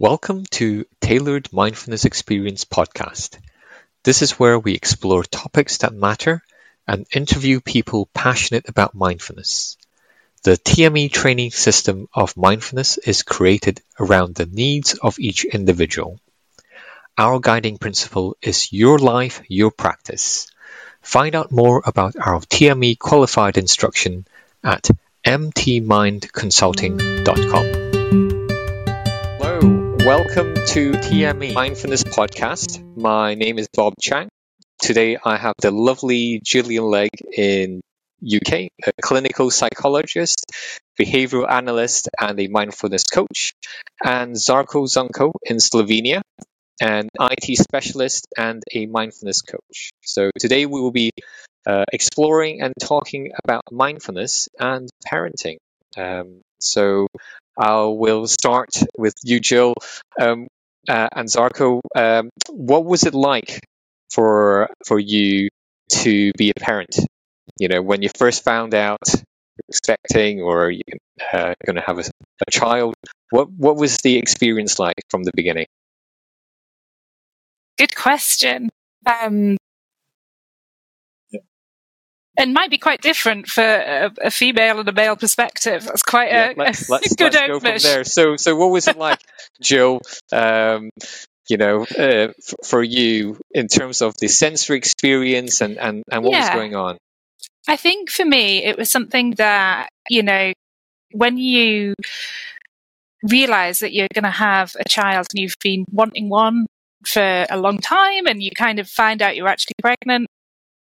Welcome to Tailored Mindfulness Experience podcast. This is where we explore topics that matter and interview people passionate about mindfulness. The TME training system of mindfulness is created around the needs of each individual. Our guiding principle is your life, your practice. Find out more about our TME qualified instruction at mtmindconsulting.com. Welcome to TME Mindfulness Podcast. My name is Bob Chiang. Today I have the lovely Gillian Legg in UK, a clinical psychologist, behavioral analyst, and a mindfulness coach, and Zarko Zunko in Slovenia, an IT specialist and a mindfulness coach. So today we will be uh, exploring and talking about mindfulness and parenting. Um, so I will start with you, Jill, um, uh, and Zarko. Um, what was it like for for you to be a parent you know, when you first found out expecting or you're uh, going to have a, a child, what what was the experience like from the beginning? Good question. Um, it might be quite different for a, a, female and a male perspective. That's quite yeah, a, let's, let's, good let's go from there. So, so what was it like, Jill? Um, you know, uh, f- for you in terms of the sensory experience and and, and what yeah. was going on? I think for me, it was something that, you know, when you realize that you're going to have a child and you've been wanting one for a long time and you kind of find out you're actually pregnant,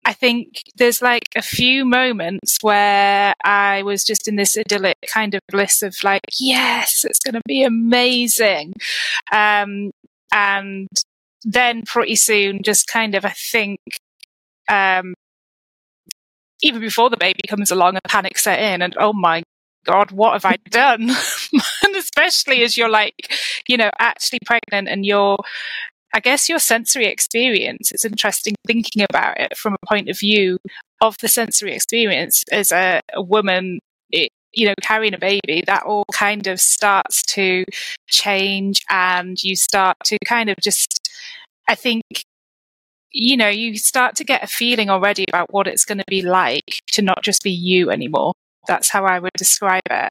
I think there's like a few moments where I was just in this idyllic kind of bliss of like, yes, it's going to be amazing. Um, and then pretty soon, just kind of, I think, um, even before the baby comes along, a panic set in, and oh my God, what have I done? and especially as you're like, you know, actually pregnant and you're, I guess your sensory experience, it's interesting thinking about it from a point of view of the sensory experience as a, a woman, it, you know, carrying a baby, that all kind of starts to change and you start to kind of just, I think, you know, you start to get a feeling already about what it's going to be like to not just be you anymore. That's how I would describe it.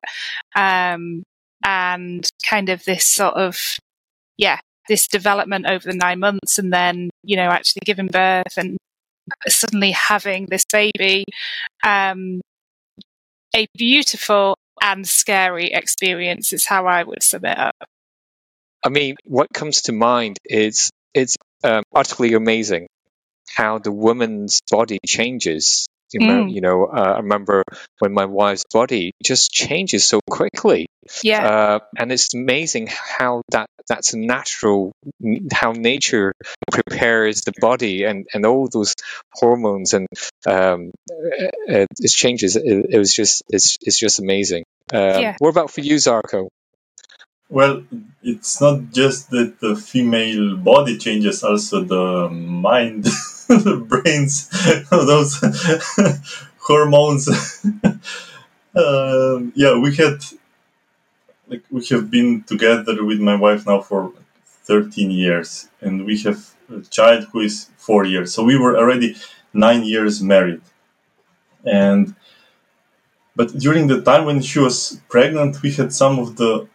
Um, and kind of this sort of, yeah, this development over the nine months and then, you know, actually giving birth and suddenly having this baby. Um, a beautiful and scary experience is how I would sum it up. I mean, what comes to mind is it's um, utterly amazing how the woman's body changes. You know, mm. you know uh, I remember when my wife's body just changes so quickly. Yeah. Uh, and it's amazing how that that's a natural, how nature prepares the body and, and all those hormones and um, uh, uh it changes. It, it, was just it's it's just amazing. Um, yeah. What about for you, Zarko? Well, it's not just that the female body changes, also the mind. The brains, those hormones. uh, yeah, we had like we have been together with my wife now for 13 years, and we have a child who is four years. So we were already nine years married, and but during the time when she was pregnant, we had some of the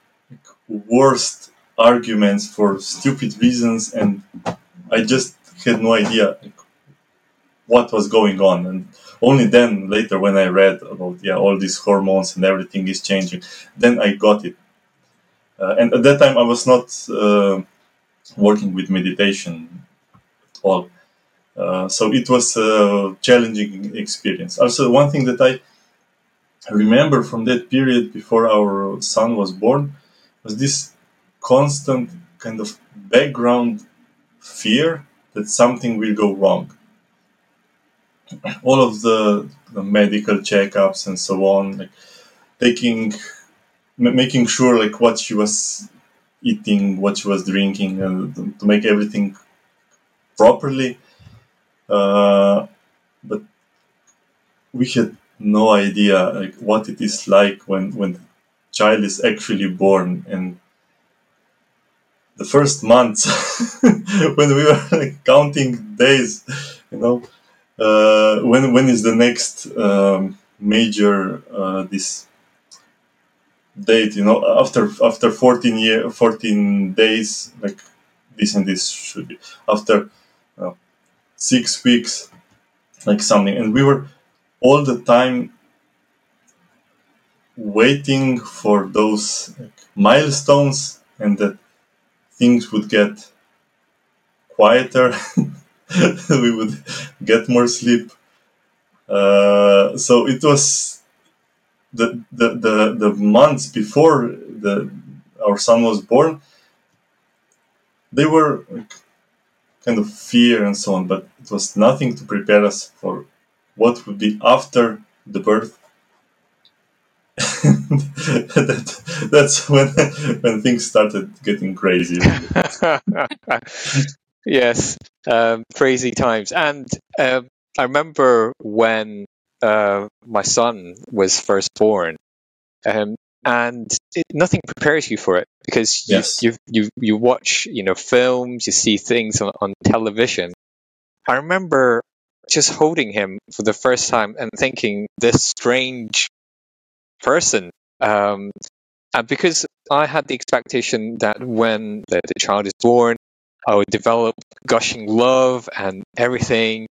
worst arguments for stupid reasons, and I just had no idea what was going on. And only then, later, when I read about yeah all these hormones and everything is changing, then I got it. Uh, and at that time, I was not uh, working with meditation at all. Uh, so it was a challenging experience. Also, one thing that I remember from that period before our son was born was this constant kind of background fear that something will go wrong all of the, the medical checkups and so on, like taking, m- making sure like what she was eating, what she was drinking, and to make everything properly. Uh, but we had no idea like what it is like when when child is actually born and the first months when we were like, counting days, you know, uh, when when is the next um, major uh, this date? You know, after after 14 year 14 days, like this and this should be after uh, six weeks, like something, and we were all the time waiting for those like, milestones and that things would get quieter we would get more sleep. Uh, so it was the, the the the months before the our son was born they were kind of fear and so on but it was nothing to prepare us for what would be after the birth. That, that's when when things started getting crazy. yes, um, crazy times. And um, I remember when uh, my son was first born, um, and it, nothing prepares you for it because you, Yes. you you you watch you know films, you see things on, on television. I remember just holding him for the first time and thinking this strange person. Um, and because I had the expectation that when the, the child is born, I would develop gushing love and everything.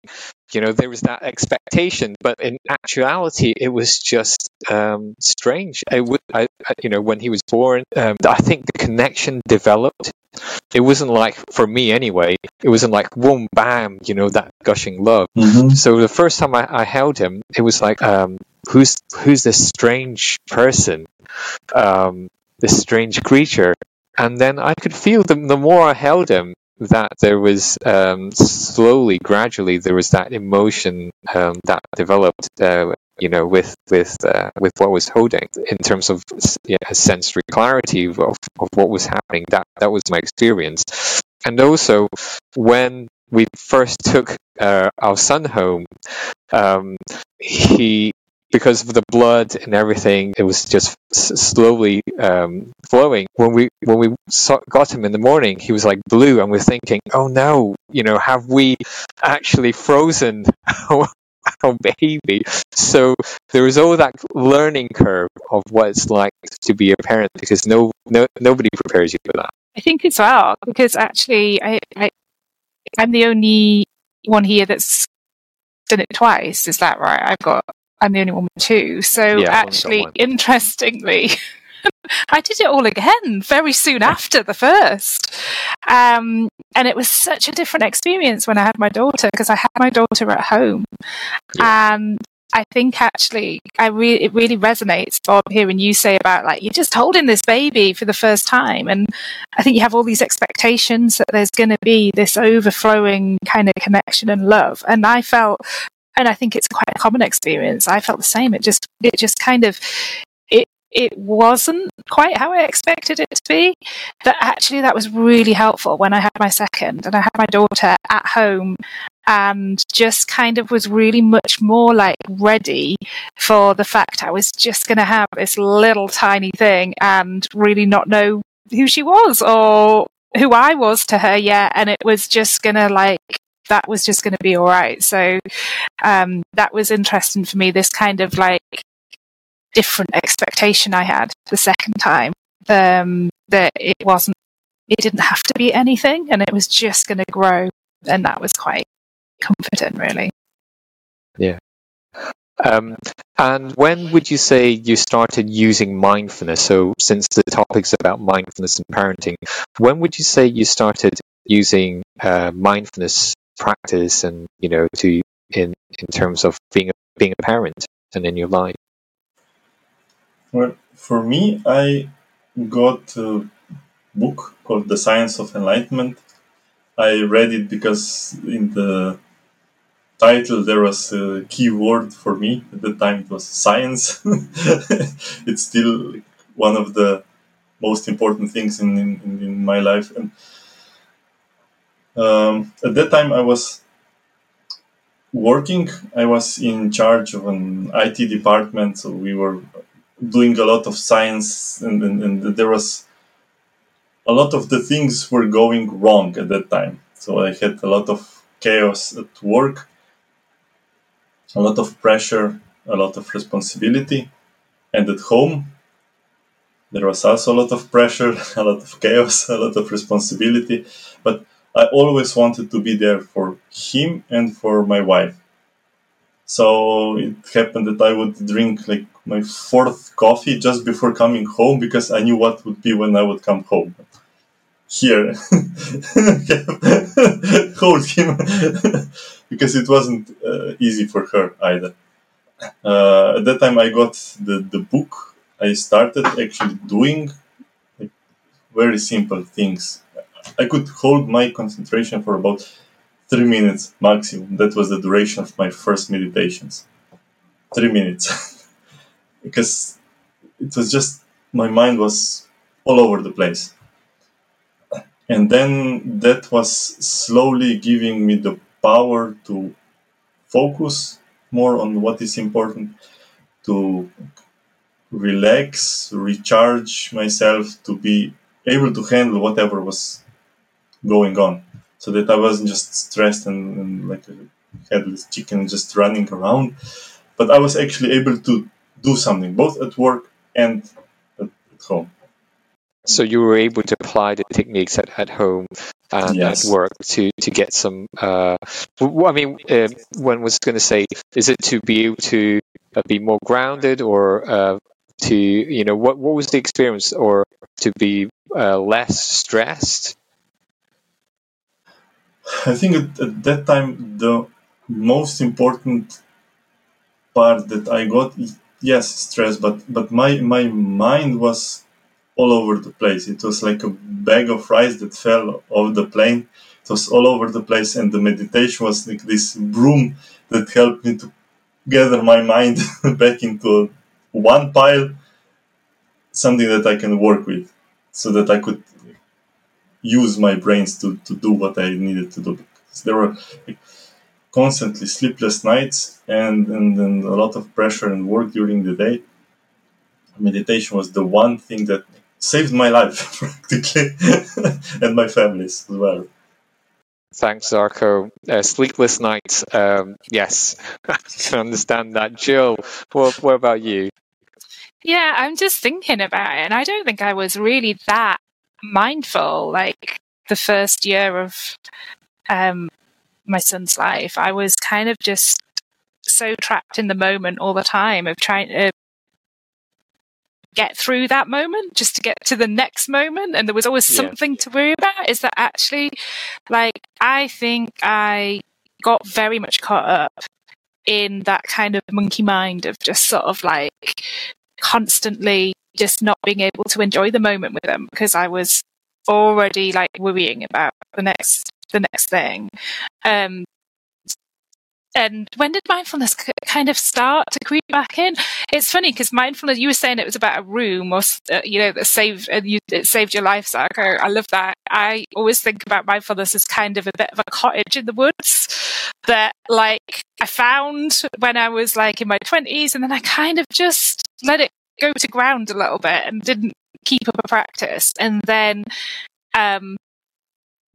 You know, there was that expectation, but in actuality, it was just um, strange. I would, I, I, you know, when he was born, um, I think the connection developed. It wasn't like, for me anyway, it wasn't like, boom, bam, you know, that gushing love. Mm-hmm. So the first time I, I held him, it was like, um, who's who's this strange person, um, this strange creature? And then I could feel the the more I held him, that there was um, slowly, gradually, there was that emotion um, that developed. Uh, you know, with with uh, with what was holding in terms of yeah, sensory clarity of, of what was happening. That that was my experience, and also when we first took uh, our son home, um, he because of the blood and everything, it was just s- slowly um, flowing. When we when we saw, got him in the morning, he was like blue, and we're thinking, "Oh no, you know, have we actually frozen our, our baby?" So there was all that learning curve of what it's like to be a parent because no, no nobody prepares you for that. I think as well because actually I, I I'm the only one here that's done it twice. Is that right? I've got I'm the only one too. So Yeah, I've only got actually, interestingly. I did it all again very soon after the first. Um, and it was such a different experience when I had my daughter because I had my daughter at home. And I think actually, I re- it really resonates, Bob, hearing you say about like you're just holding this baby for the first time, and I think you have all these expectations that there's going to be this overflowing kind of connection and love, and I felt, and I think it's quite a common experience. I felt the same. It just, it just kind of, it it wasn't quite how I expected it to be. That actually that was really helpful when I had my second and I had my daughter at home and just kind of was really much more like ready for the fact I was just going to have this little tiny thing and really not know who she was or who I was to her yet. And it was just going to like, that was just going to be all right. So um, that was interesting for me. This kind of like different expectation I had the second time. Um, that it wasn't, it didn't have to be anything, and it was just going to grow, and that was quite comforting, really. Yeah. Um, and when would you say you started using mindfulness? So, since the topic's about mindfulness and parenting, when would you say you started using uh, mindfulness practice and you know to in in terms of being being a parent and in your life? Well, for me, I got a book called The Science of Enlightenment. I read it because in the title there was a key word for me. At the time it was science. it's still one of the most important things in, in, in my life. And um, at that time I was working. I was in charge of an IT department, so we were doing a lot of science and, and, and there was a lot of the things were going wrong at that time. So I had a lot of chaos at work, a lot of pressure, a lot of responsibility, and at home there was also a lot of pressure, a lot of chaos, a lot of responsibility. But I always wanted to be there for him and for my wife. So it happened that I would drink like my fourth coffee just before coming home because I knew what would be when I would come home. Here, hold him because it wasn't uh, easy for her either. Uh, at that time, I got the, the book. I started actually doing like, very simple things. I could hold my concentration for about three minutes maximum. That was the duration of my first meditations. Three minutes. because it was just, my mind was all over the place. And then that was slowly giving me the power to focus more on what is important, to relax, recharge myself, to be able to handle whatever was going on so that I wasn't just stressed and, and like a headless chicken just running around, but I was actually able to do something both at work and at, at home. So you were able to apply the techniques at, at home and yes. at work to to get some. Uh, I mean, uh, one was going to say, is it to be able to uh, be more grounded, or uh, to you know what what was the experience, or to be uh, less stressed? I think at, at that time the most important part that I got yes stress but but my my mind was all over the place. It was like a bag of rice that fell off the plane. It was all over the place and the meditation was like this broom that helped me to gather my mind back into one pile something that I can work with so that I could use my brains to, to do what I needed to do. Because there were like, constantly sleepless nights and, and, and a lot of pressure and work during the day. Meditation was the one thing that saved my life practically and my family's as well. Thanks, Zarko. Uh, sleepless nights. Um, yes, I can understand that. Jill, what, what about you? Yeah, I'm just thinking about it, and I don't think I was really that mindful. Like the first year of um, my son's life, I was kind of just so trapped in the moment all the time of trying to get through that moment just to get to the next moment and there was always yeah. something to worry about is that actually like i think i got very much caught up in that kind of monkey mind of just sort of like constantly just not being able to enjoy the moment with them because I was already like worrying about the next the next thing. Um, and when did mindfulness kind of start to creep back in? It's funny because mindfulness, you were saying it was about a room or, uh, you know, that saved, uh, you, it saved your life, Zach. I, I love that. I always think about mindfulness as kind of a bit of a cottage in the woods that like I found when I was like in my twenties and then I kind of just let it go to ground a little bit and didn't keep up a practice. And then, um,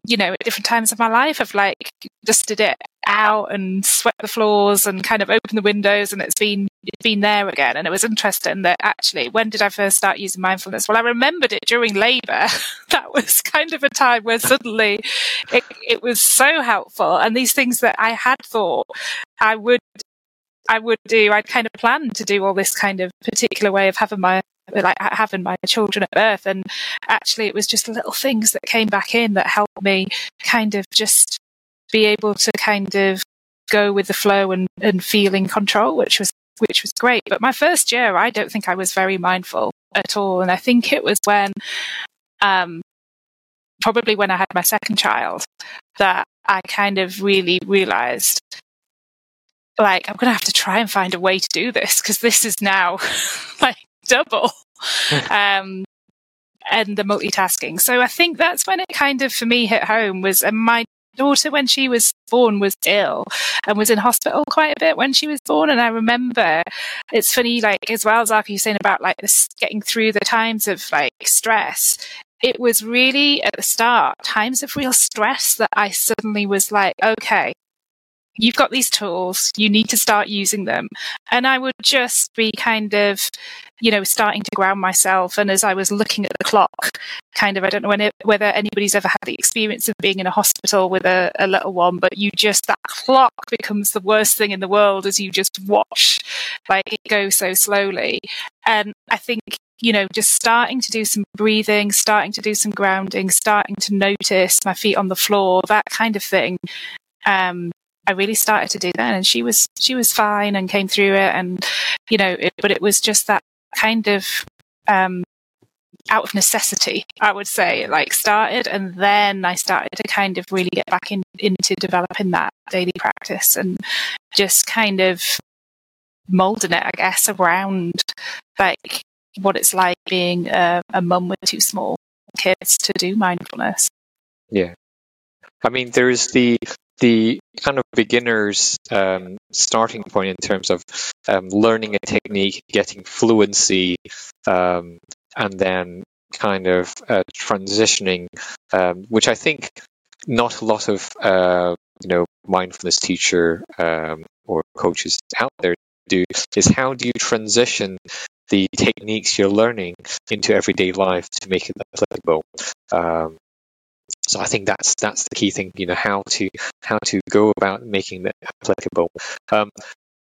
you know, at different times of my life, I've like dusted it out and swept the floors and kind of opened the windows, and it's been it's been there again. And it was interesting that actually, when did I first start using mindfulness? Well, I remembered it during labour. that was kind of a time where suddenly it, it was so helpful, and these things that I had thought I would I would do, I'd kind of planned to do all this kind of particular way of having my like having my children at birth. And actually it was just little things that came back in that helped me kind of just be able to kind of go with the flow and, and feel in control which was which was great. But my first year i don't think i was very mindful at all. And i think it was when um probably when i had my second child that i kind of really realized like I'm going to have to try and find a way to do this because this is now like double. um, and the multitasking. So I think that's when it kind of for me hit home was and my daughter when she was born was ill and was in hospital quite a bit when she was born and I remember it's funny like as well as after you saying about like this getting through the times of like stress it was really at the start times of real stress that I suddenly was like, okay, you've got these tools, you need to start using them. And I would just be kind of, you know, starting to ground myself. And as I was looking at the clock, kind of, I don't know it, whether anybody's ever had the experience of being in a hospital with a, a, little one, but you just, that clock becomes the worst thing in the world as you just watch, like it go so slowly. And I think you know, just starting to do some breathing, starting to do some grounding, starting to notice my feet on the floor, that kind of thing. Um, I really started to do that, and she was she was fine and came through it, and you know, it, but it was just that kind of um, out of necessity, I would say, like started, and then I started to kind of really get back in, into developing that daily practice and just kind of molding it, I guess, around like what it's like being a, a mum with two small kids to do mindfulness. Yeah. I mean, there's the the kind of beginner's um, starting point in terms of um, learning a technique, getting fluency, um, and then kind of uh, transitioning, um, which I think not a lot of uh, you know mindfulness teacher um, or coaches out there do is how do you transition the techniques you're learning into everyday life to make it applicable. Um, so I think that's that's the key thing, you know, how to how to go about making it applicable. Um,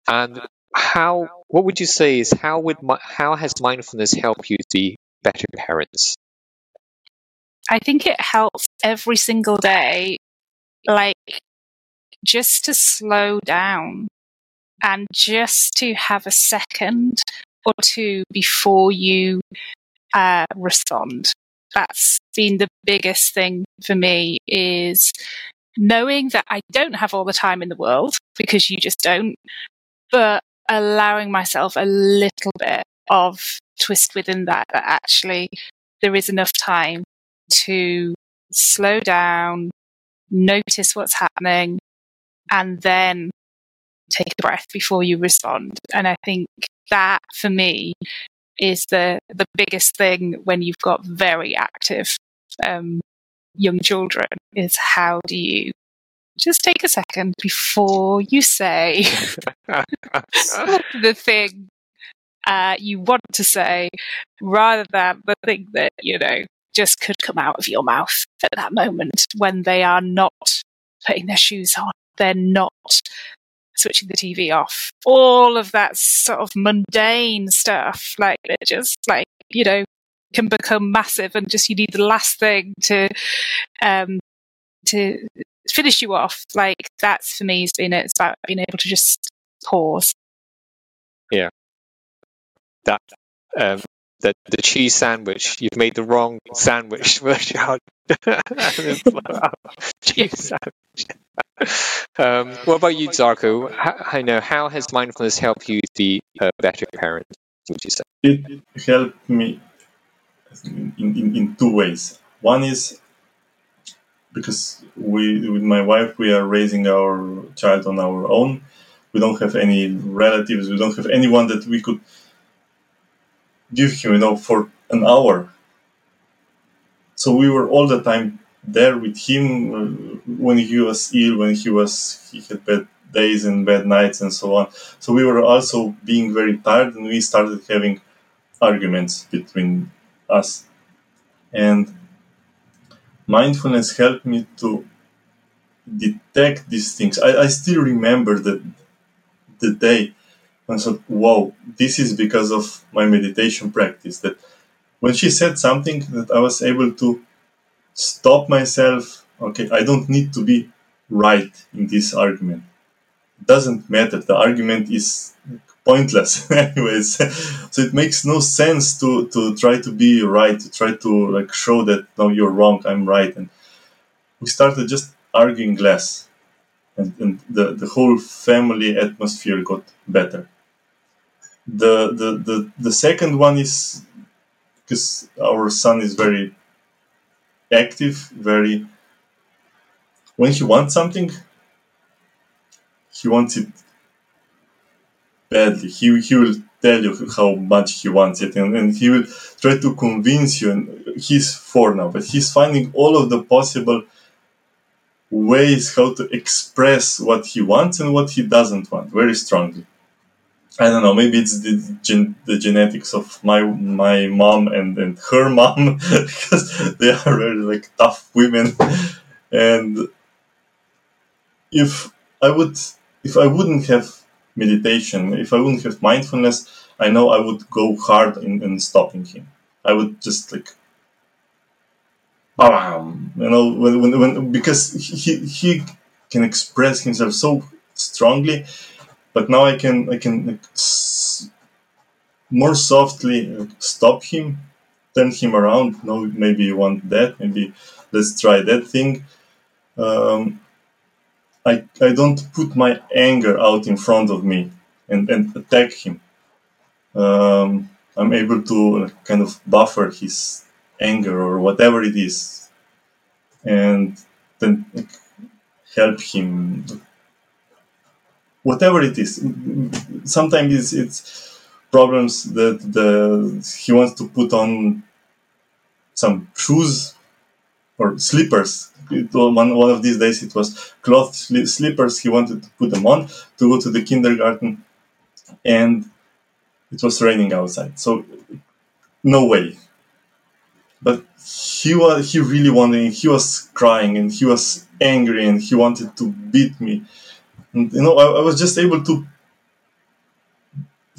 and how what would you say is how would how has mindfulness helped you be better parents? I think it helps every single day, like just to slow down and just to have a second or two before you uh, respond. That's been the biggest thing for me is knowing that I don't have all the time in the world because you just don't, but allowing myself a little bit of twist within that, that actually there is enough time to slow down, notice what's happening, and then take a breath before you respond. And I think that for me is the the biggest thing when you've got very active um, young children is how do you just take a second before you say the thing uh, you want to say rather than the thing that you know just could come out of your mouth at that moment when they are not putting their shoes on they're not switching the TV off, all of that sort of mundane stuff, like it just like, you know, can become massive and just you need the last thing to um to finish you off. Like that's for me has been it. It's about being able to just pause. Yeah. That um the, the cheese sandwich. You've made the wrong sandwich. cheese sandwich. Um, what about you, Darko? How, I know how has mindfulness helped you be a better parent? Would you say it helped me in, in, in two ways. One is because we with my wife we are raising our child on our own. We don't have any relatives. We don't have anyone that we could give him, you know, for an hour. So we were all the time there with him uh, when he was ill, when he was he had bad days and bad nights and so on. So we were also being very tired, and we started having arguments between us. And mindfulness helped me to detect these things. I, I still remember the the day I thought, wow, this is because of my meditation practice. That when she said something, that I was able to stop myself. Okay, I don't need to be right in this argument. It doesn't matter. The argument is pointless, anyways. so it makes no sense to to try to be right, to try to like show that no, you're wrong, I'm right, and we started just arguing less. And, and the, the whole family atmosphere got better the the the, the second one is because our son is very active very when he wants something he wants it badly he, he will tell you how much he wants it, and, and he will try to convince you. And he's four now, but he's finding all of the possible ways how to express what he wants and what he doesn't want very strongly. I don't know. Maybe it's the gen- the genetics of my my mom and, and her mom because they are very like tough women. And if I would, if I wouldn't have meditation, if I wouldn't have mindfulness, I know I would go hard in, in stopping him. I would just like, bam, you know, when, when, when because he he can express himself so strongly but now I can I can more softly stop him, turn him around. No, maybe you want that. Maybe let's try that thing. Um, I I don't put my anger out in front of me and, and attack him. Um, I'm able to kind of buffer his anger or whatever it is, and then help him whatever it is. Mm, mm, sometimes it's, it's problems that the he wants to put on some shoes or slippers. It, one, one of these days it was cloth slippers. He wanted to put them on to go to the kindergarten, and it was raining outside. So no way. But he was he really wanted. He was crying and he was angry and he wanted to beat me and, you know, I, I was just able to.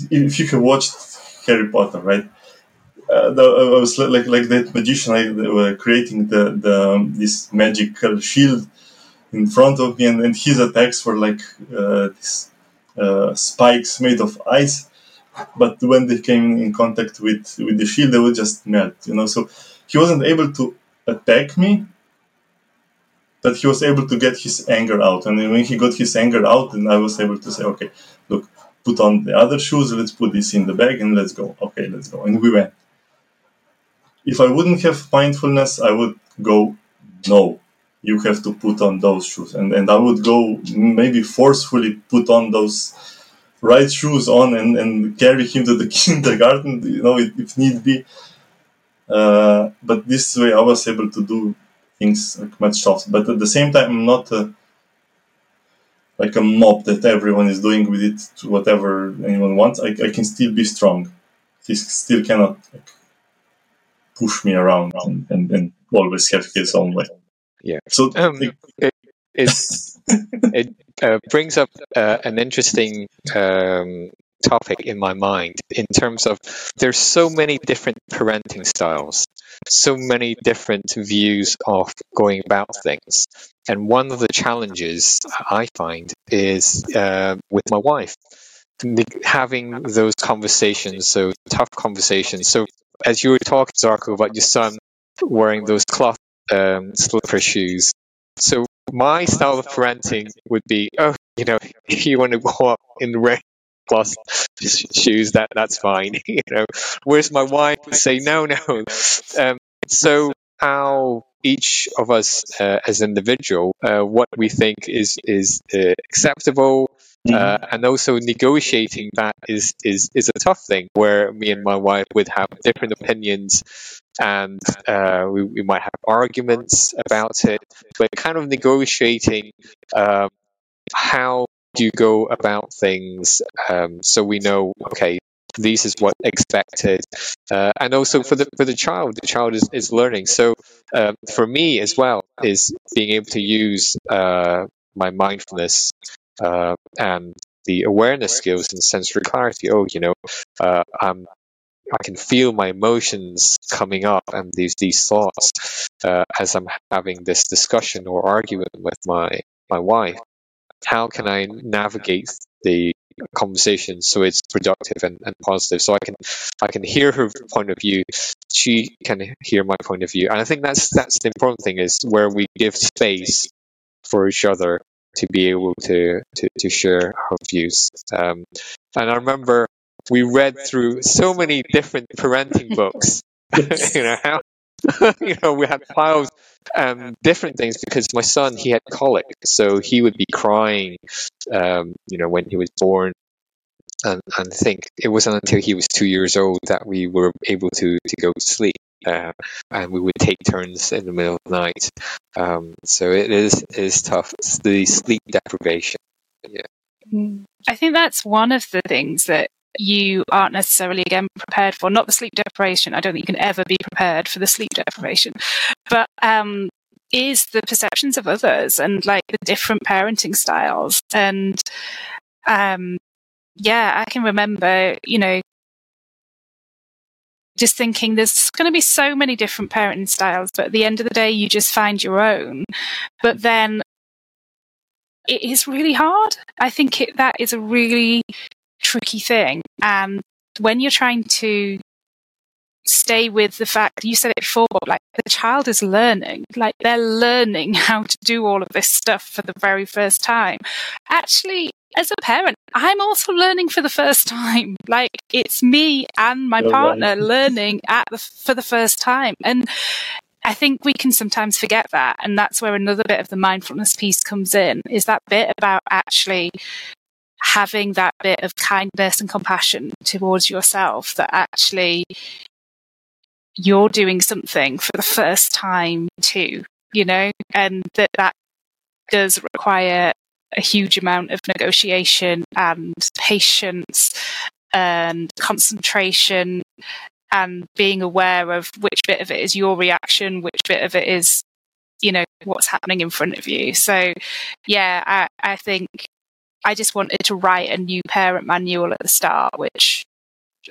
If you have watched Harry Potter, right? Uh, the, I was like like that magician. I were creating the the um, this magical shield in front of me, and, and his attacks were like uh, these uh, spikes made of ice. But when they came in contact with with the shield, they would just melt. You know, so he wasn't able to attack me, that he was able to get his anger out. And when he got his anger out, then I was able to say, okay, look, put on the other shoes, let's put this in the bag and let's go. Okay, let's go. And we went. If I wouldn't have mindfulness, I would go, no, you have to put on those shoes. And, and I would go maybe forcefully put on those right shoes on and, and carry him to the kindergarten, you know, if, if need be. Uh, but this way I was able to do things like much softer. But at the same time, I'm not a, like a mob that everyone is doing with it to whatever anyone wants. I, I can still be strong. He still cannot like, push me around and, and, and, always have his own way. Yeah. So um, it, it, it uh, brings up uh, an interesting um, topic in my mind in terms of there's so many different parenting styles so many different views of going about things. And one of the challenges I find is uh, with my wife having those conversations, so tough conversations. So as you were talking, Zarko, about your son wearing those cloth um, slipper shoes. So my style of parenting would be, oh, you know, if you want to go up in the rain cloth shoes, that that's fine. you know, whereas my wife would say, no, no. Um, so how each of us uh, as individual, uh, what we think is is uh, acceptable, uh, mm-hmm. and also negotiating that is is is a tough thing. Where me and my wife would have different opinions, and uh, we, we might have arguments about it. But kind of negotiating um, how do you go about things um, so we know okay this is what expected. Uh, and also for the for the child the child is, is learning. So uh, for me as well is being able to use uh, my mindfulness uh, and the awareness skills and sensory clarity. Oh you know uh, i'm I can feel my emotions coming up and these these thoughts uh, as I'm having this discussion or argument with my my wife how can I navigate the conversation so it's productive and, and positive? So i can i can hear her point of view she can hear my point of view. And i think that's that's the important thing is where we give space for each other to be able to to, to share our views. Um, and i remember we read through so many different parenting books you know how you know, we had piles um, different things because my son he had colic, so he would be crying, um, you know, when he was born, and, and think it wasn't until he was two years old that we were able to, to go to sleep. Uh, and we would take turns in the middle of the night. Um, so it is it is tough. It's the sleep deprivation. Yeah. Mm. I think that's one of the things that you aren't necessarily again prepared for. Not the sleep deprivation. I don't think you can ever be prepared for the sleep deprivation, but um, is the perceptions of others and like the different parenting styles. And um, yeah, I can remember, you know, just thinking there's going to be so many different parenting styles, but at the end of the day, you just find your own. But then it is really hard. I think it, that is a really tricky thing. And when you're trying to stay with the fact you said it before like the child is learning like they're learning how to do all of this stuff for the very first time actually as a parent i'm also learning for the first time like it's me and my oh, partner right. learning at the, for the first time and I think we can sometimes forget that. And that's where another bit of the mindfulness piece comes in is that bit about actually having that bit of kindness and compassion towards yourself that actually you're doing something for the first time too, you know, and that that does require a huge amount of negotiation and patience and concentration and being aware of which bit of it is your reaction, which bit of it is, you know, what's happening in front of you. So, yeah, I, I think I just wanted to write a new parent manual at the start, which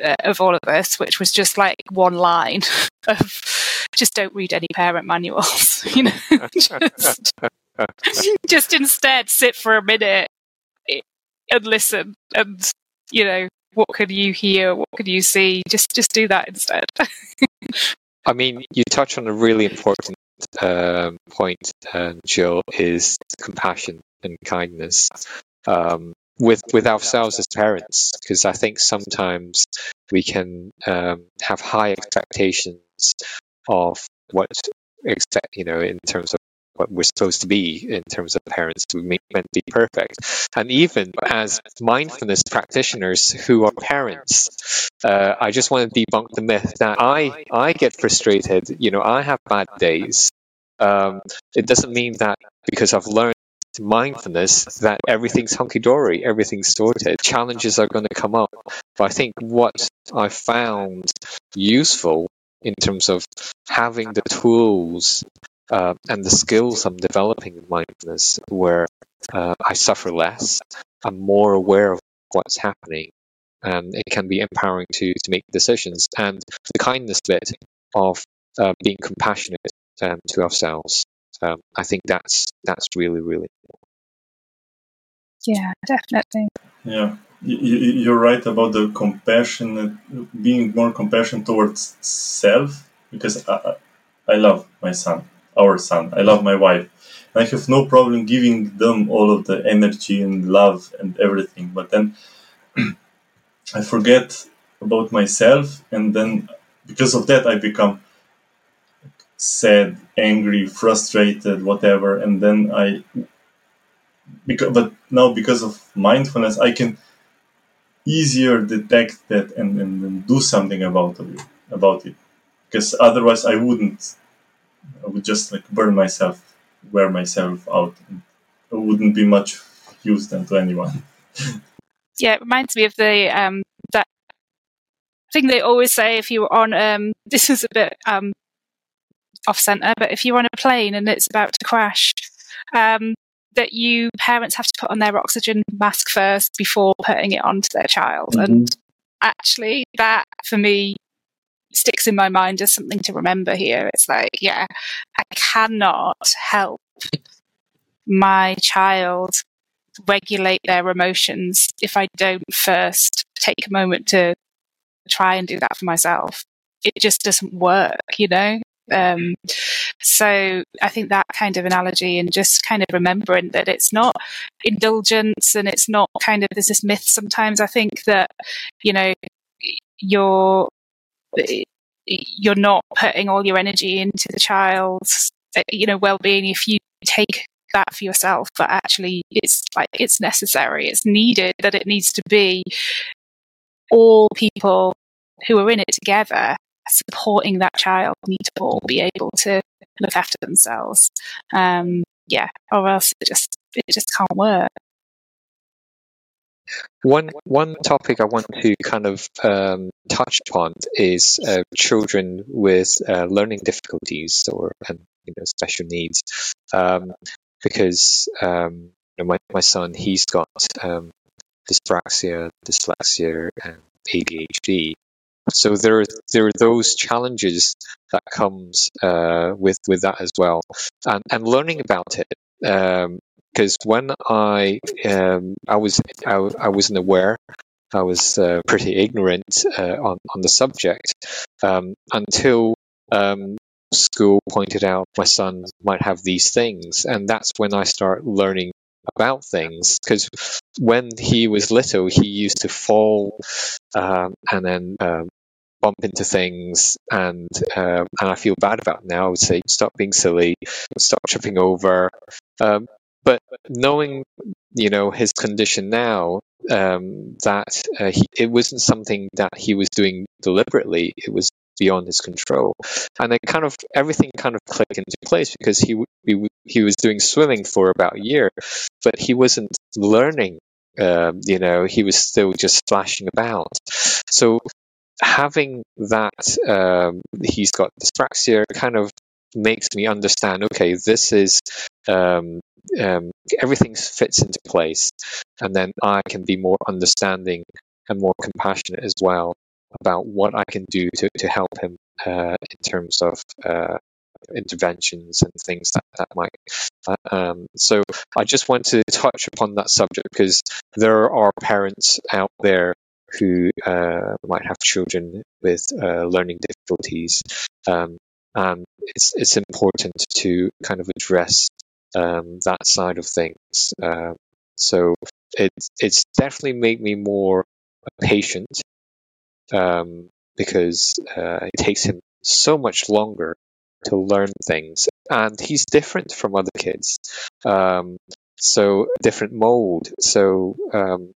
uh, of all of this, which was just like one line of just don't read any parent manuals, you know, just, just instead sit for a minute and listen and, you know, what could you hear? What could you see? Just, just do that instead. I mean, you touch on a really important um, point, uh, Jill, is compassion and kindness. Um, with with ourselves as parents because I think sometimes we can um, have high expectations of what expect you know in terms of what we're supposed to be in terms of parents to make meant to be perfect. And even as mindfulness practitioners who are parents uh, i just want to debunk the myth that i i get frustrated you know i have bad days. Um, it doesn't mean that because i've learned mindfulness that everything's hunky dory, everything's sorted. Challenges are going to come up. But I think what I found useful in terms of having the tools uh, and the skills I'm developing in mindfulness where uh, I suffer less, I'm more aware of what's happening, and it can be empowering to, to make decisions. And the kindness bit of uh, being compassionate um, to ourselves um, I think that's that's really really important. Yeah, definitely. Yeah, you're right about the compassion, being more compassionate towards self, because I, I love my son, our son. I love my wife. And I have no problem giving them all of the energy and love and everything. But then I forget about myself, and then because of that, I become sad, angry, frustrated, whatever, and then I because but now because of mindfulness I can easier detect that and, and, and do something about it about it. Because otherwise I wouldn't I would just like burn myself, wear myself out. It wouldn't be much use then to anyone. yeah, it reminds me of the um that thing they always say if you were on um this is a bit um off center, but if you're on a plane and it's about to crash, um, that you parents have to put on their oxygen mask first before putting it onto their child. Mm-hmm. And actually, that for me sticks in my mind as something to remember here. It's like, yeah, I cannot help my child regulate their emotions if I don't first take a moment to try and do that for myself. It just doesn't work, you know? Um, so I think that kind of analogy and just kind of remembering that it's not indulgence and it's not kind of there's this myth sometimes. I think that you know you're you're not putting all your energy into the child's you know well-being if you take that for yourself but actually it's like it's necessary it's needed that it needs to be all people who are in it together supporting that child need to all be able to look after themselves. Um, yeah, or else it just it just can't work. One one topic I want to kind of um, touch upon is uh, children with uh, learning difficulties or and, you know special needs, um, because um, you know, my my son he's got um, dyspraxia, dyslexia, and ADHD. So there are there are those challenges that comes uh, with with that as well, and and learning about it um, because when I um, I was I, I wasn't aware, I was uh, pretty ignorant uh, on on the subject um, until um, school pointed out my son might have these things, and that's when I start learning about things. Because when he was little, he used to fall um, and then um, bump into things and uh, and I feel bad about it now. I would say stop being silly, stop tripping over. Um, but knowing, you know, his condition now, um, that uh, he, it wasn't something that he was doing deliberately. It was beyond his control, and it kind of everything kind of clicked into place because he he, he was doing swimming for about a year, but he wasn't learning. Um, you know, he was still just splashing about. So having that um, he's got dyspraxia kind of makes me understand okay this is um, um, everything fits into place, and then I can be more understanding and more compassionate as well about what I can do to, to help him uh, in terms of uh, interventions and things that, that might. Uh, um, so I just want to touch upon that subject because there are parents out there who uh, might have children with uh, learning difficulties. Um, and it's it's important to kind of address um, that side of things. Uh, so it, it's definitely made me more patient um, because uh, it takes him so much longer to learn things, and he's different from other kids. Um, so different mold. So um,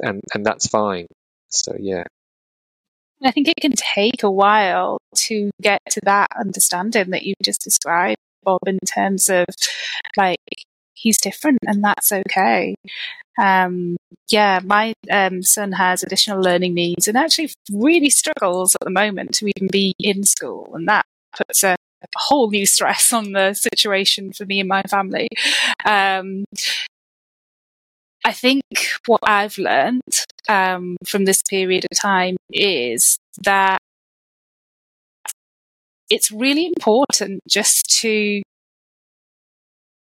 and and that's fine. So yeah. I think it can take a while to get to that understanding that you just described, Bob, in terms of like he's different and that's okay. Um, yeah, my um, son has additional learning needs and actually really struggles at the moment to even be in school, and that puts a, a whole new stress on the situation for me and my family. Um, I think what I've learned um, from this period of time is that it's really important just to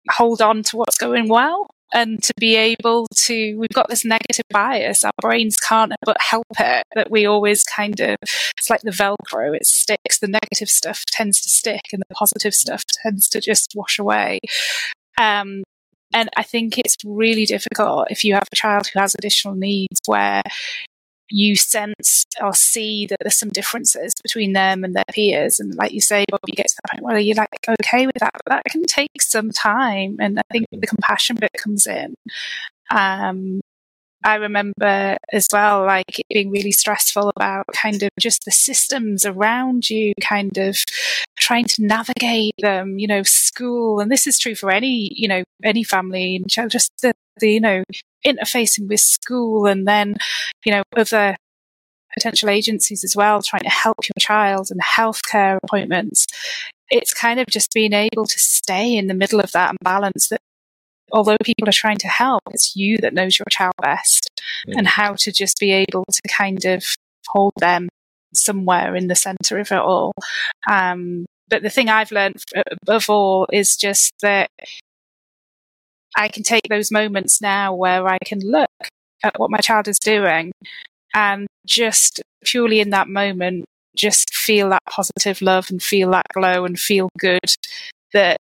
hold on to what's going well and to be able to we've got this negative bias. Our brains can't but help it that we always kind of it's like the velcro it sticks. The negative stuff tends to stick and the positive stuff tends to just wash away. Um, and i think it's really difficult if you have a child who has additional needs where you sense or see that there's some differences between them and their peers. And like you say, Bob, you get to that point where you're like, okay with that, but that can take some time. And I think the compassion bit comes in. Um, I remember as well, like being really stressful about kind of just the systems around you, kind of trying to navigate them, you know, school. And this is true for any, you know, any family and just the, the, you know, interfacing with school and then, you know, other potential agencies as well, trying to help your child and healthcare appointments. It's kind of just being able to stay in the middle of that and balance that although people are trying to help, it's you that knows your child best mm. and how to just be able to kind of hold them somewhere in the center of it all. Um, but the thing I've learned above all is just that I can take those moments now where I can look at what my child is doing and just purely in that moment, just feel that positive love and feel that glow and feel good that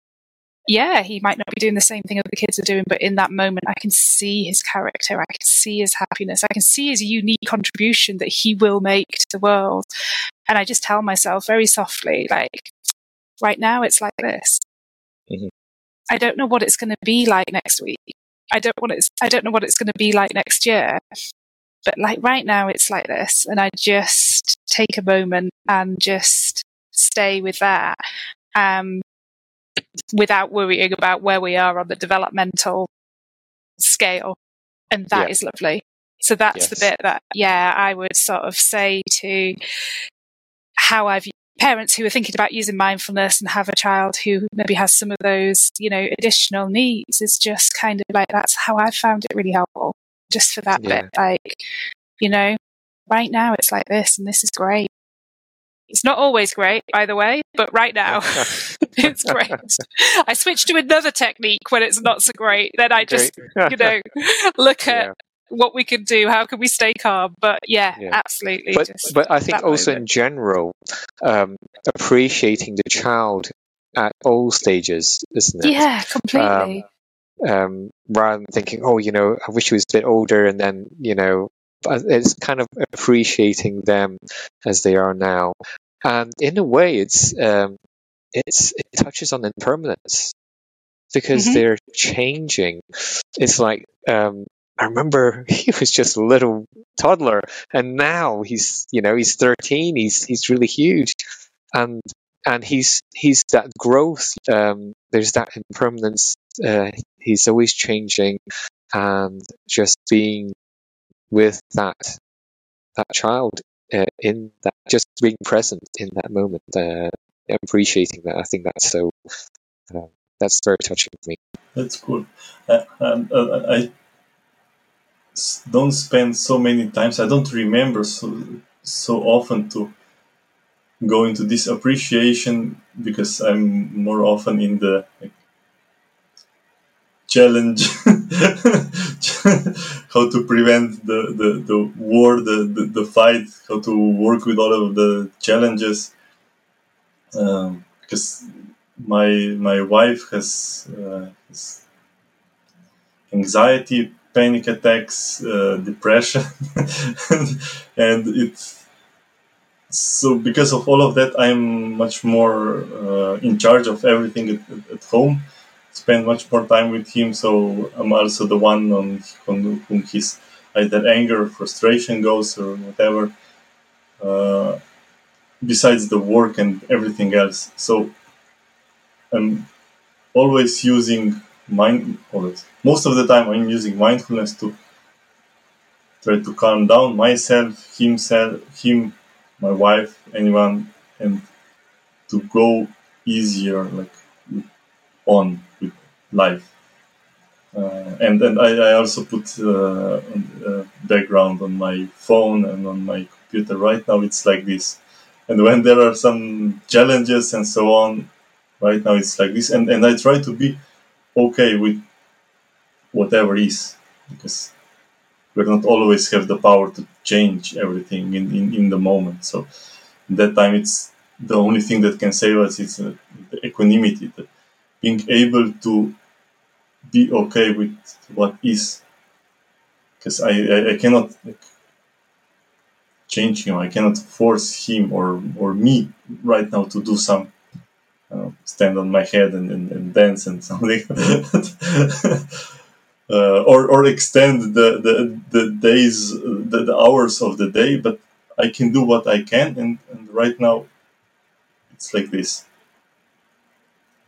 yeah, he might not be doing the same thing other kids are doing, but in that moment, I can see his character. I can see his happiness. I can see his unique contribution that he will make to the world. And I just tell myself very softly, like, right now it's like this. Mm-hmm. I don't know what it's going to be like next week. I don't want it's, I don't know what it's going to be like next year. But like right now, it's like this. And I just take a moment and just stay with that. Um, without worrying about where we are on the developmental scale. And that yeah. is lovely. So that's yes. the bit that, yeah, I would sort of say to how I've parents who are thinking about using mindfulness and have a child who maybe has some of those, you know, additional needs is just kind of like that's how I found it really helpful. Just for that yeah. bit, like, you know, right now it's like this and this is great. It's not always great, by the way, but right now it's great. I switch to another technique when it's not so great. Then I just, you know, look at yeah. What we can do. How can we stay calm? But yeah, yeah. absolutely. But, but I think also moment. in general, um, appreciating the child at all stages, isn't it? Yeah, completely. Um, um, rather than thinking, oh, you know, I wish he was a bit older, and then, you know, it's kind of appreciating them as they are now. And in a way, it's um, it's it touches on impermanence because mm-hmm. they're changing. It's like um, I remember he was just a little toddler, and now he's you know he's thirteen. He's he's really huge, and and he's he's that growth. Um, there's that impermanence. Uh, he's always changing, and just being with that that child uh, in that, just being present in that moment, uh, appreciating that. I think that's so. Uh, that's very touching for me. That's cool. Uh, and uh, I don't spend so many times. I don't remember so so often to go into this appreciation because I'm more often in the like, challenge how to prevent the, the, the war the, the, the, fight how to work with all of the challenges um, because my my wife has, uh, has anxiety panic attacks uh, depression and it's so because of all of that i'm much more uh, in charge of everything at, at home spend much more time with him. So I'm also the one on, on whom his either anger, frustration goes, or whatever. Uh, besides the work and everything else. So I'm always using mind. Most of the time, I'm using mindfulness to try to calm down myself, himself, him, my wife, anyone, and to go easier, like on with life. Uh, and then I, I, also put uh, uh, background on my phone and on my computer. Right now it's like this, and when there are some challenges and so on, right now it's like this. And and I try to be okay with whatever is because we don't always have the power to change everything in, in, in the moment. So that time it's the only thing that can save us is uh, the equanimity, being able to be okay with what is because I, I, I, cannot like, change him i cannot force him or or me right now to do some uh, stand on my head and, and, and dance and something. Uh, or, or extend the, the, the days the, the hours of the day but i can do what i can and, and right now it's like this.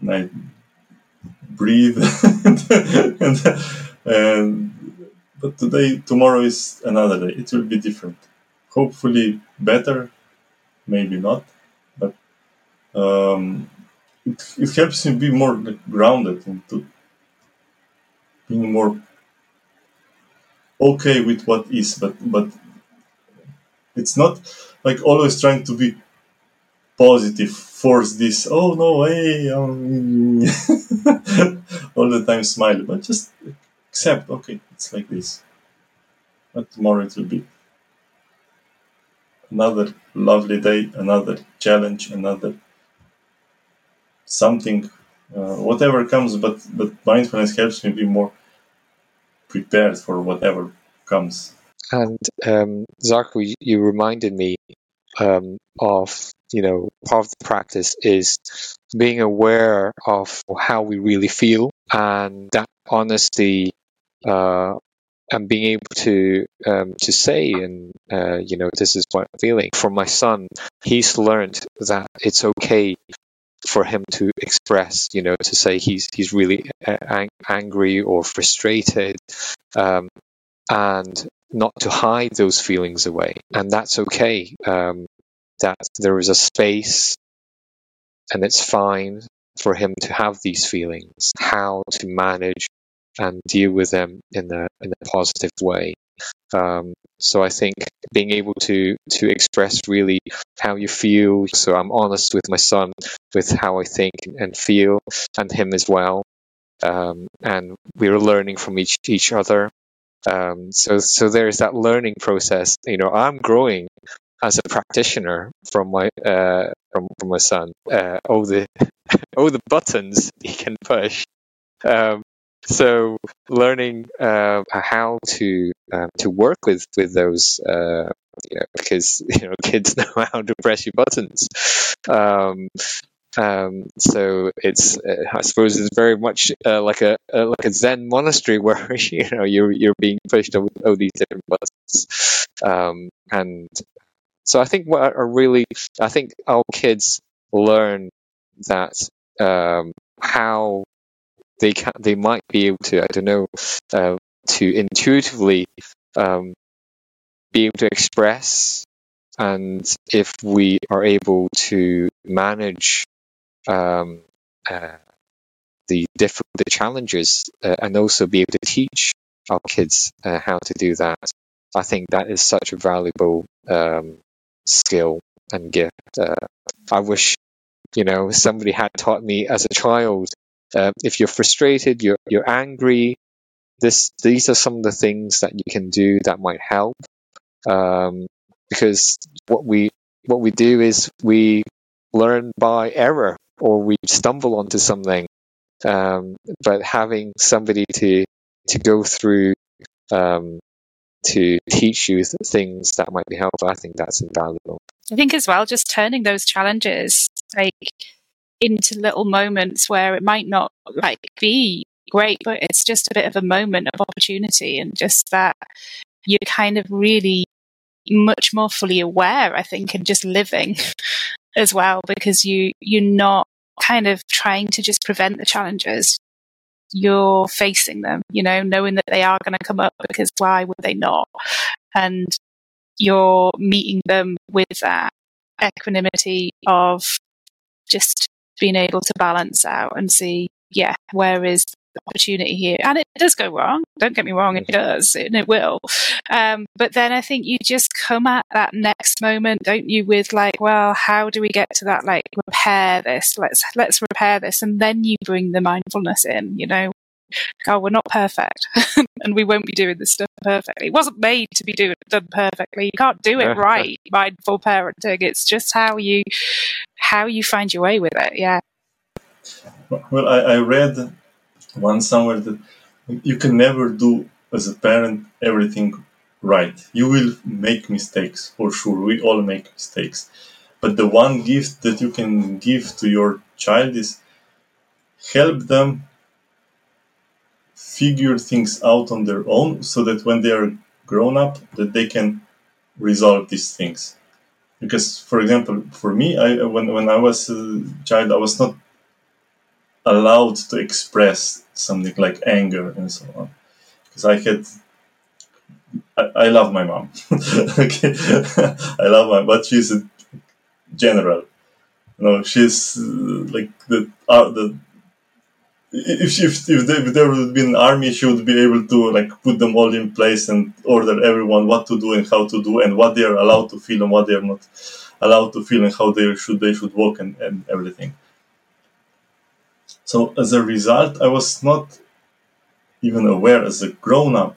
And I breathe and, and but today tomorrow is another day. It will be different. Hopefully better maybe not but um, it, it helps me be more grounded into being more okay with what is but but it's not like always trying to be positive force this oh no um, all the time smile but just accept okay it's like this. But tomorrow it will be another lovely day another challenge another something uh, whatever comes but but mindfulness helps me be more prepared for whatever comes and um, Zarko, you reminded me um, of you know part of the practice is being aware of how we really feel and that honesty uh, and being able to um, to say and uh, you know this is what I'm feeling. For my son, he's learned that it's okay for him to express, you know, to say he's he's really ang- angry or frustrated, um, and not to hide those feelings away, and that's okay. Um, that there is a space, and it's fine for him to have these feelings. How to manage and deal with them in a in a positive way. Um, so I think being able to to express really how you feel. So I'm honest with my son with how I think and feel, and him as well. Um, and we're learning from each each other. Um, so so there's that learning process. You know, I'm growing as a practitioner from my uh, from, from my son. Uh, all the all the buttons he can push. Um, so learning uh, how to um, to work with with those uh, you know because you know kids know how to press your buttons. Um, um, so it's uh, I suppose it's very much uh, like a uh, like a Zen monastery where you know you're you're being pushed over, over these different buttons. Um, and so I think what are really I think our kids learn that um, how they can they might be able to I don't know uh, to intuitively um, be able to express. And if we are able to manage um, uh, the different the challenges uh, and also be able to teach our kids uh, how to do that I think that is such a valuable um, skill and gift. Uh, I wish you know somebody had taught me as a child uh, if you're frustrated, you're you're angry. This these are some of the things that you can do that might help. Um, because what we what we do is we learn by error or we stumble onto something. Um, but having somebody to to go through um, to teach you th- things that might be helpful, I think that's invaluable. I think as well, just turning those challenges like into little moments where it might not like be great, but it's just a bit of a moment of opportunity and just that you're kind of really much more fully aware, I think, and just living as well, because you you're not kind of trying to just prevent the challenges. You're facing them, you know, knowing that they are going to come up because why would they not? And you're meeting them with that equanimity of just being able to balance out and see, yeah, where is the opportunity here? And it does go wrong. Don't get me wrong, it does, and it will. Um, but then I think you just come at that next moment, don't you, with like, well, how do we get to that? Like, repair this. Let's let's repair this, and then you bring the mindfulness in. You know, oh, we're not perfect and we won't be doing this stuff perfectly. It wasn't made to be doing done perfectly. You can't do it right, mindful parenting. It's just how you how you find your way with it. Yeah. Well, I, I read once somewhere that you can never do as a parent everything right. You will make mistakes for sure. We all make mistakes. But the one gift that you can give to your child is help them figure things out on their own so that when they are grown up that they can resolve these things. Because for example for me I, when, when i was a child i was not allowed to express something like anger and so on. Because i had i, I love my mom. Okay? I love my but she's a general. You know she's uh, like the uh, the if if if there, if there would be an army, she would be able to like put them all in place and order everyone what to do and how to do and what they are allowed to feel and what they are not allowed to feel and how they should they should walk and, and everything. So as a result, I was not even aware as a grown up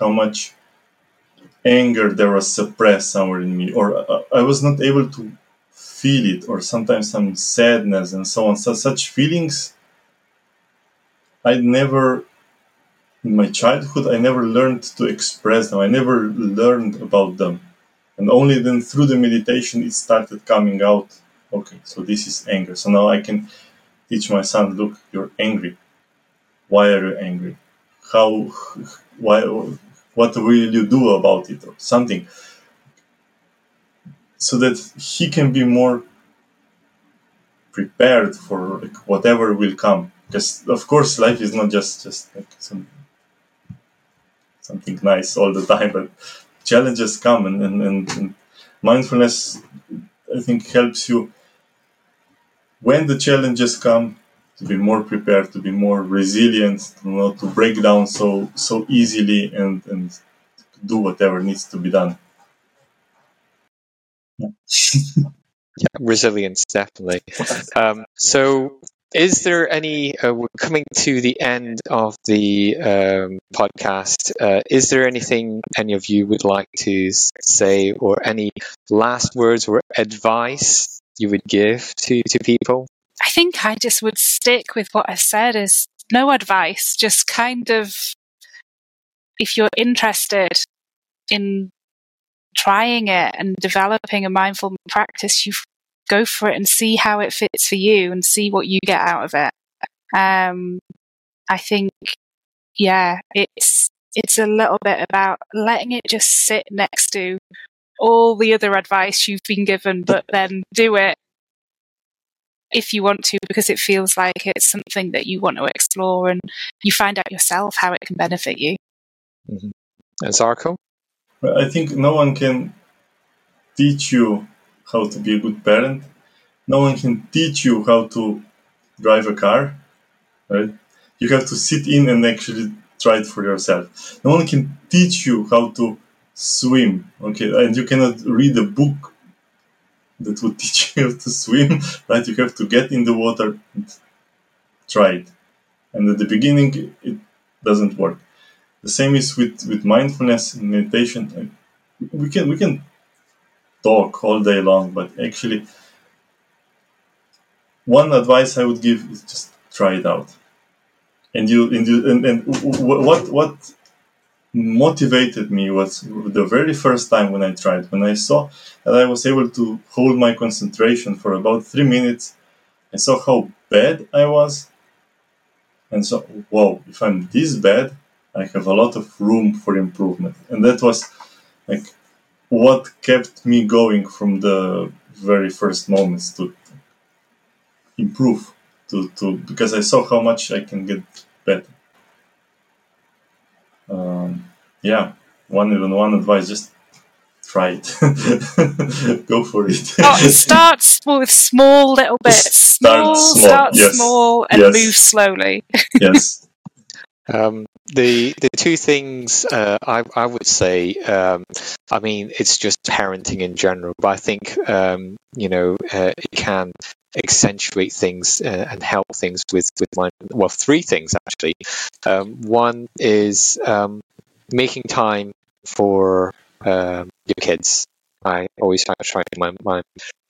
how much anger there was suppressed somewhere in me, or uh, I was not able to feel it, or sometimes some sadness and so on. So such feelings I never, in my childhood, I never learned to express them. I never learned about them. And only then through the meditation it started coming out. Okay, so this is anger. So now I can teach my son, look, you're angry. Why are you angry? how why what will you do about it or something so that he can be more prepared for like, whatever will come because of course life is not just just like some something nice all the time but challenges come and, and, and, mindfulness i think helps you when the challenges come to be more prepared to be more resilient to not to break down so so easily and and do whatever needs to be done. Yeah, resilience definitely. Um, so is there any uh, we're coming to the end of the um, podcast. Uh, is there anything any of you would like to say or any last words or advice you would give to, to people? I think i just would stick with what i said is no advice just kind of if you're interested in trying it and developing a mindful practice you go for it and see how it fits for you and see what you get out of it. Um, I think, yeah, it's it's a little bit about letting it just sit next to all the other advice you've been given, but then do it if you want to because it feels like it's something that you want to explore and you find out yourself how it can benefit you. Mm-hmm. And Zarko? I think no one can teach you how to be a good parent. No one can teach you how to drive a car, right? You have to sit in and actually try it for yourself. No one can teach you how to swim, okay? And you cannot read a book that would teach you to swim, right? You have to get in the water and try it. And at the beginning, it doesn't work. The same is with, with mindfulness and meditation. We can we can talk all day long, but actually, one advice I would give is just try it out. And you and you, and, and what what motivated me was the very first time when I tried, when I saw that I was able to hold my concentration for about three minutes. I saw how bad I was, and so whoa, if I'm this bad, I have a lot of room for improvement. And that was like what kept me going from the very first moments to improve to, to because I saw how much I can get better. Um, yeah, one even one advice: just try it, go for it. oh, start with small little bits. Small, start small, start yes. small and yes. move slowly. yes. Um, the the two things uh, I I would say, um, I mean, it's just parenting in general, but I think um, you know uh, it can accentuate things uh, and help things with with my well three things actually. Um, one is um, making time for um, your kids. I always try to remind, my,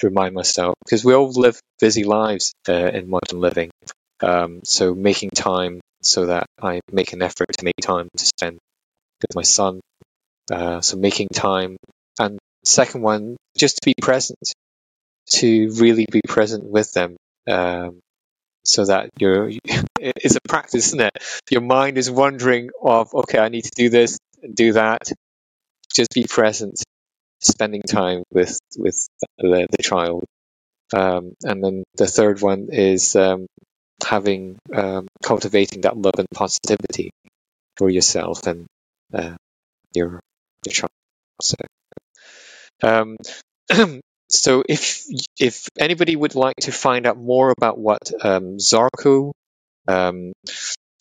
remind myself because we all live busy lives uh, in modern living. Um, so making time so that I make an effort to make time to spend with my son. Uh, so making time, and second one, just to be present, to really be present with them, um, so that you're. It's a practice, isn't it? Your mind is wondering of, okay, I need to do this, do that. Just be present, spending time with with the, the child. Um, and then the third one is um, having um, cultivating that love and positivity for yourself and uh, your your child. So, um, so if if anybody would like to find out more about what um, Zarko, um,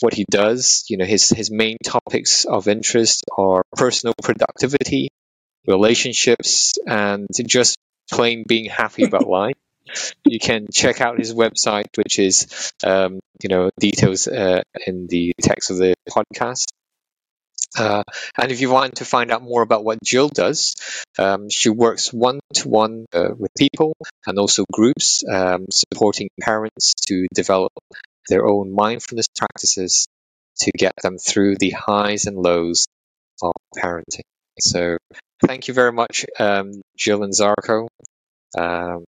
what he does, you know, his his main topics of interest are personal productivity, relationships, and just plain being happy about life you can check out his website, which is, um, you know, details uh, in the text of the podcast. Uh, and if you want to find out more about what Jill does, um, she works one to one with people and also groups, um, supporting parents to develop their own mindfulness practices to get them through the highs and lows of parenting. So, thank you very much, um, Jill and Zarko. Um,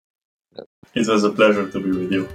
it was a pleasure to be with you.